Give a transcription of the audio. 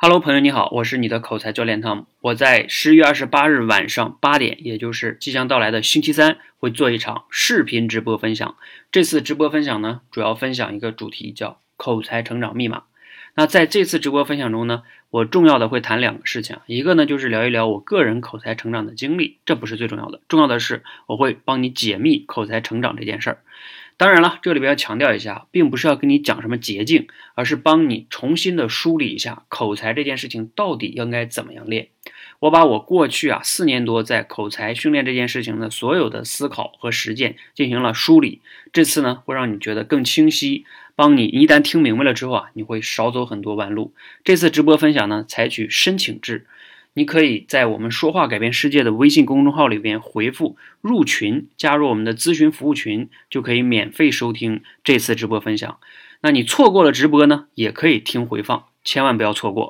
Hello，朋友你好，我是你的口才教练汤姆。我在十月二十八日晚上八点，也就是即将到来的星期三，会做一场视频直播分享。这次直播分享呢，主要分享一个主题，叫口才成长密码。那在这次直播分享中呢，我重要的会谈两个事情，一个呢就是聊一聊我个人口才成长的经历，这不是最重要的，重要的是我会帮你解密口才成长这件事儿。当然了，这里边要强调一下，并不是要跟你讲什么捷径，而是帮你重新的梳理一下口才这件事情到底应该怎么样练。我把我过去啊四年多在口才训练这件事情的所有的思考和实践进行了梳理，这次呢会让你觉得更清晰，帮你一旦听明白了之后啊，你会少走很多弯路。这次直播分享呢，采取申请制。你可以在我们说话改变世界的微信公众号里边回复入群，加入我们的咨询服务群，就可以免费收听这次直播分享。那你错过了直播呢，也可以听回放，千万不要错过。